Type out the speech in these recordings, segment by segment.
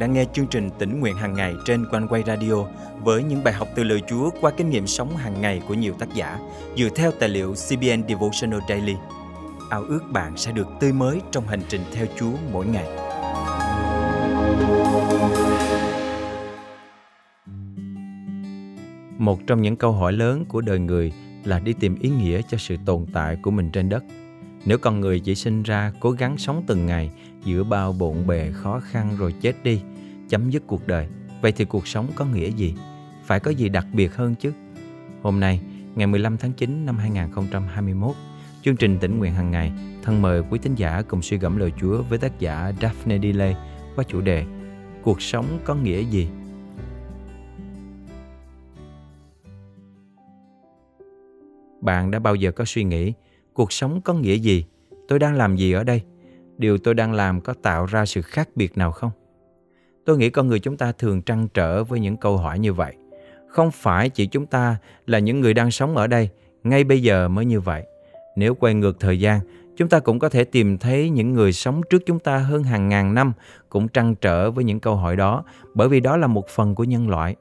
đang nghe chương trình tỉnh nguyện hàng ngày trên quanh quay radio với những bài học từ lời Chúa qua kinh nghiệm sống hàng ngày của nhiều tác giả dựa theo tài liệu CBN Devotional Daily. Ao ước bạn sẽ được tươi mới trong hành trình theo Chúa mỗi ngày. Một trong những câu hỏi lớn của đời người là đi tìm ý nghĩa cho sự tồn tại của mình trên đất – nếu con người chỉ sinh ra cố gắng sống từng ngày giữa bao bộn bề khó khăn rồi chết đi, chấm dứt cuộc đời, vậy thì cuộc sống có nghĩa gì? Phải có gì đặc biệt hơn chứ? Hôm nay, ngày 15 tháng 9 năm 2021, chương trình tỉnh nguyện hàng ngày thân mời quý tín giả cùng suy gẫm lời Chúa với tác giả Daphne Delay qua chủ đề Cuộc sống có nghĩa gì? Bạn đã bao giờ có suy nghĩ cuộc sống có nghĩa gì? Tôi đang làm gì ở đây? Điều tôi đang làm có tạo ra sự khác biệt nào không? Tôi nghĩ con người chúng ta thường trăn trở với những câu hỏi như vậy. Không phải chỉ chúng ta là những người đang sống ở đây, ngay bây giờ mới như vậy. Nếu quay ngược thời gian, chúng ta cũng có thể tìm thấy những người sống trước chúng ta hơn hàng ngàn năm cũng trăn trở với những câu hỏi đó, bởi vì đó là một phần của nhân loại.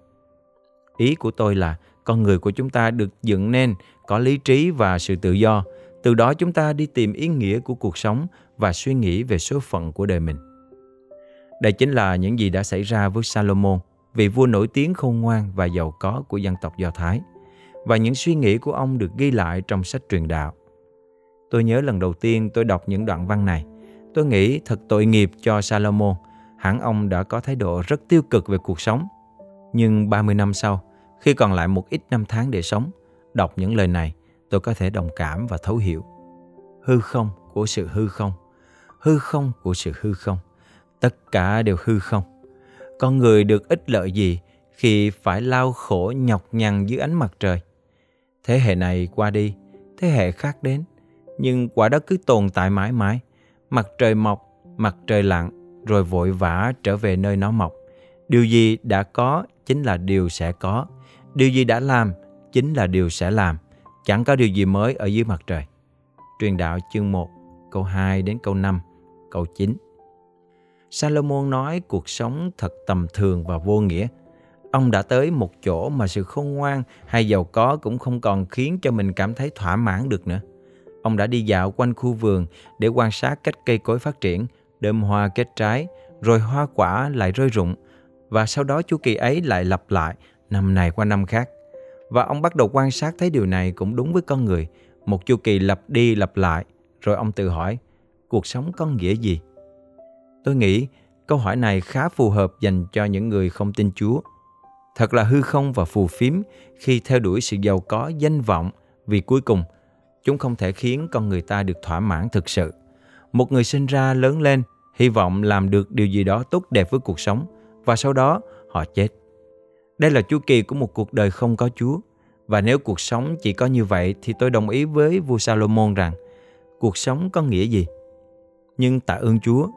Ý của tôi là con người của chúng ta được dựng nên có lý trí và sự tự do từ đó chúng ta đi tìm ý nghĩa của cuộc sống và suy nghĩ về số phận của đời mình. Đây chính là những gì đã xảy ra với Salomon, vị vua nổi tiếng khôn ngoan và giàu có của dân tộc Do Thái. Và những suy nghĩ của ông được ghi lại trong sách truyền đạo. Tôi nhớ lần đầu tiên tôi đọc những đoạn văn này. Tôi nghĩ thật tội nghiệp cho Salomon. Hẳn ông đã có thái độ rất tiêu cực về cuộc sống. Nhưng 30 năm sau, khi còn lại một ít năm tháng để sống, đọc những lời này, tôi có thể đồng cảm và thấu hiểu. Hư không của sự hư không hư không của sự hư không, tất cả đều hư không. Con người được ích lợi gì khi phải lao khổ nhọc nhằn dưới ánh mặt trời? Thế hệ này qua đi, thế hệ khác đến, nhưng quả đó cứ tồn tại mãi mãi. Mặt trời mọc, mặt trời lặn, rồi vội vã trở về nơi nó mọc. Điều gì đã có chính là điều sẽ có, điều gì đã làm chính là điều sẽ làm. Chẳng có điều gì mới ở dưới mặt trời. Truyền đạo chương 1, câu 2 đến câu 5, câu 9. Salomon nói cuộc sống thật tầm thường và vô nghĩa. Ông đã tới một chỗ mà sự khôn ngoan hay giàu có cũng không còn khiến cho mình cảm thấy thỏa mãn được nữa. Ông đã đi dạo quanh khu vườn để quan sát cách cây cối phát triển, đơm hoa kết trái, rồi hoa quả lại rơi rụng. Và sau đó chu kỳ ấy lại lặp lại năm này qua năm khác. Và ông bắt đầu quan sát thấy điều này cũng đúng với con người, một chu kỳ lặp đi lặp lại, rồi ông tự hỏi, cuộc sống có nghĩa gì? Tôi nghĩ câu hỏi này khá phù hợp dành cho những người không tin Chúa. Thật là hư không và phù phiếm khi theo đuổi sự giàu có, danh vọng, vì cuối cùng chúng không thể khiến con người ta được thỏa mãn thực sự. Một người sinh ra lớn lên, hy vọng làm được điều gì đó tốt đẹp với cuộc sống và sau đó họ chết. Đây là chu kỳ của một cuộc đời không có Chúa. Và nếu cuộc sống chỉ có như vậy thì tôi đồng ý với vua Salomon rằng cuộc sống có nghĩa gì? Nhưng tạ ơn Chúa,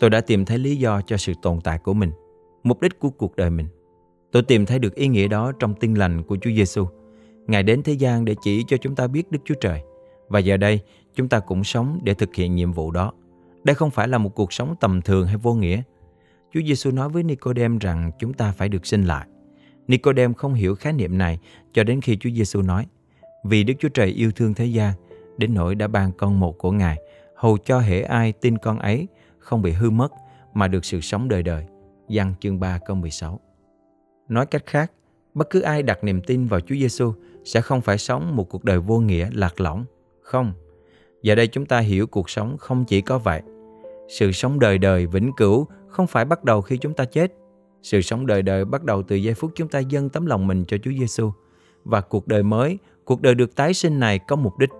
tôi đã tìm thấy lý do cho sự tồn tại của mình, mục đích của cuộc đời mình. Tôi tìm thấy được ý nghĩa đó trong tin lành của Chúa Giêsu. Ngài đến thế gian để chỉ cho chúng ta biết Đức Chúa Trời. Và giờ đây, chúng ta cũng sống để thực hiện nhiệm vụ đó. Đây không phải là một cuộc sống tầm thường hay vô nghĩa. Chúa Giêsu nói với Nicodem rằng chúng ta phải được sinh lại. Nicodem không hiểu khái niệm này cho đến khi Chúa Giêsu nói: "Vì Đức Chúa Trời yêu thương thế gian, đến nỗi đã ban con một của Ngài, hầu cho hệ ai tin con ấy không bị hư mất mà được sự sống đời đời." Giăng chương 3 câu 16. Nói cách khác, bất cứ ai đặt niềm tin vào Chúa Giêsu sẽ không phải sống một cuộc đời vô nghĩa lạc lõng. Không. Giờ đây chúng ta hiểu cuộc sống không chỉ có vậy. Sự sống đời đời vĩnh cửu không phải bắt đầu khi chúng ta chết sự sống đời đời bắt đầu từ giây phút chúng ta dâng tấm lòng mình cho Chúa Giêsu và cuộc đời mới, cuộc đời được tái sinh này có mục đích.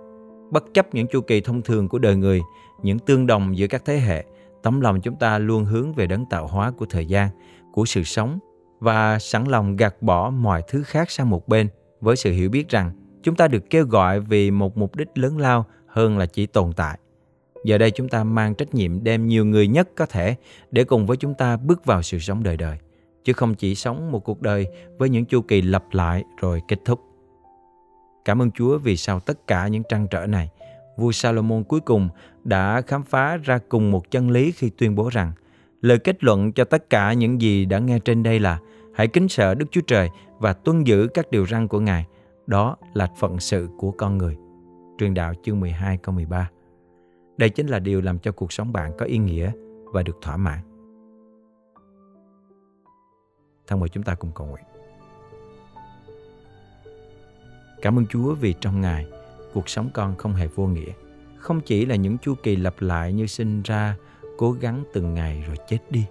Bất chấp những chu kỳ thông thường của đời người, những tương đồng giữa các thế hệ, tấm lòng chúng ta luôn hướng về đấng tạo hóa của thời gian, của sự sống và sẵn lòng gạt bỏ mọi thứ khác sang một bên với sự hiểu biết rằng chúng ta được kêu gọi vì một mục đích lớn lao hơn là chỉ tồn tại. Giờ đây chúng ta mang trách nhiệm đem nhiều người nhất có thể để cùng với chúng ta bước vào sự sống đời đời chứ không chỉ sống một cuộc đời với những chu kỳ lặp lại rồi kết thúc. Cảm ơn Chúa vì sau tất cả những trăn trở này, vua Salomon cuối cùng đã khám phá ra cùng một chân lý khi tuyên bố rằng Lời kết luận cho tất cả những gì đã nghe trên đây là hãy kính sợ Đức Chúa Trời và tuân giữ các điều răn của Ngài. Đó là phận sự của con người. Truyền đạo chương 12 câu 13 Đây chính là điều làm cho cuộc sống bạn có ý nghĩa và được thỏa mãn. Thân mời chúng ta cùng cầu nguyện. Cảm ơn Chúa vì trong Ngài, cuộc sống con không hề vô nghĩa. Không chỉ là những chu kỳ lặp lại như sinh ra, cố gắng từng ngày rồi chết đi.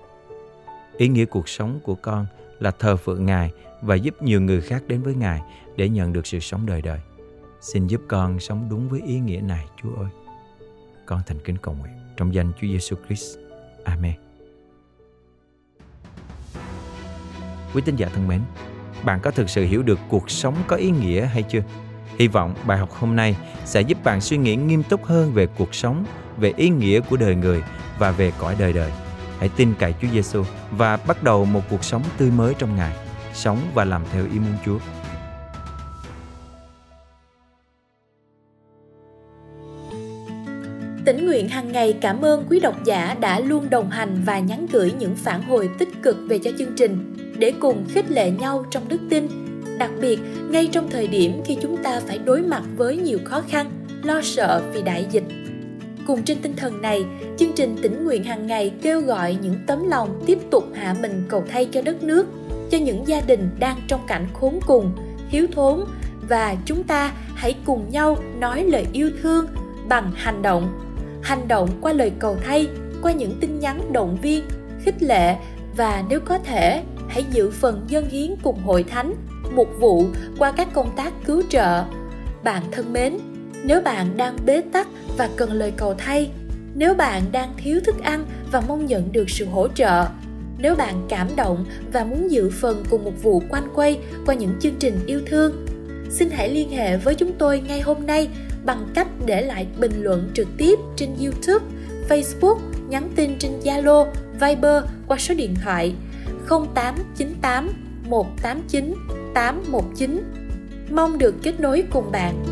Ý nghĩa cuộc sống của con là thờ phượng Ngài và giúp nhiều người khác đến với Ngài để nhận được sự sống đời đời. Xin giúp con sống đúng với ý nghĩa này, Chúa ơi. Con thành kính cầu nguyện trong danh Chúa Giêsu Christ. Amen. Quý tín giả thân mến, bạn có thực sự hiểu được cuộc sống có ý nghĩa hay chưa? Hy vọng bài học hôm nay sẽ giúp bạn suy nghĩ nghiêm túc hơn về cuộc sống, về ý nghĩa của đời người và về cõi đời đời. Hãy tin cậy Chúa Giêsu và bắt đầu một cuộc sống tươi mới trong Ngài, sống và làm theo ý muốn Chúa. Tỉnh nguyện hàng ngày cảm ơn quý độc giả đã luôn đồng hành và nhắn gửi những phản hồi tích cực về cho chương trình để cùng khích lệ nhau trong đức tin. Đặc biệt, ngay trong thời điểm khi chúng ta phải đối mặt với nhiều khó khăn, lo sợ vì đại dịch. Cùng trên tinh thần này, chương trình tỉnh nguyện hàng ngày kêu gọi những tấm lòng tiếp tục hạ mình cầu thay cho đất nước, cho những gia đình đang trong cảnh khốn cùng, thiếu thốn và chúng ta hãy cùng nhau nói lời yêu thương bằng hành động hành động qua lời cầu thay qua những tin nhắn động viên khích lệ và nếu có thể hãy giữ phần dân hiến cùng hội thánh mục vụ qua các công tác cứu trợ. Bạn thân mến nếu bạn đang bế tắc và cần lời cầu thay nếu bạn đang thiếu thức ăn và mong nhận được sự hỗ trợ nếu bạn cảm động và muốn dự phần cùng một vụ quanh quay qua những chương trình yêu thương xin hãy liên hệ với chúng tôi ngay hôm nay bằng cách để lại bình luận trực tiếp trên YouTube, Facebook, nhắn tin trên Zalo, Viber qua số điện thoại 0898 189 819. Mong được kết nối cùng bạn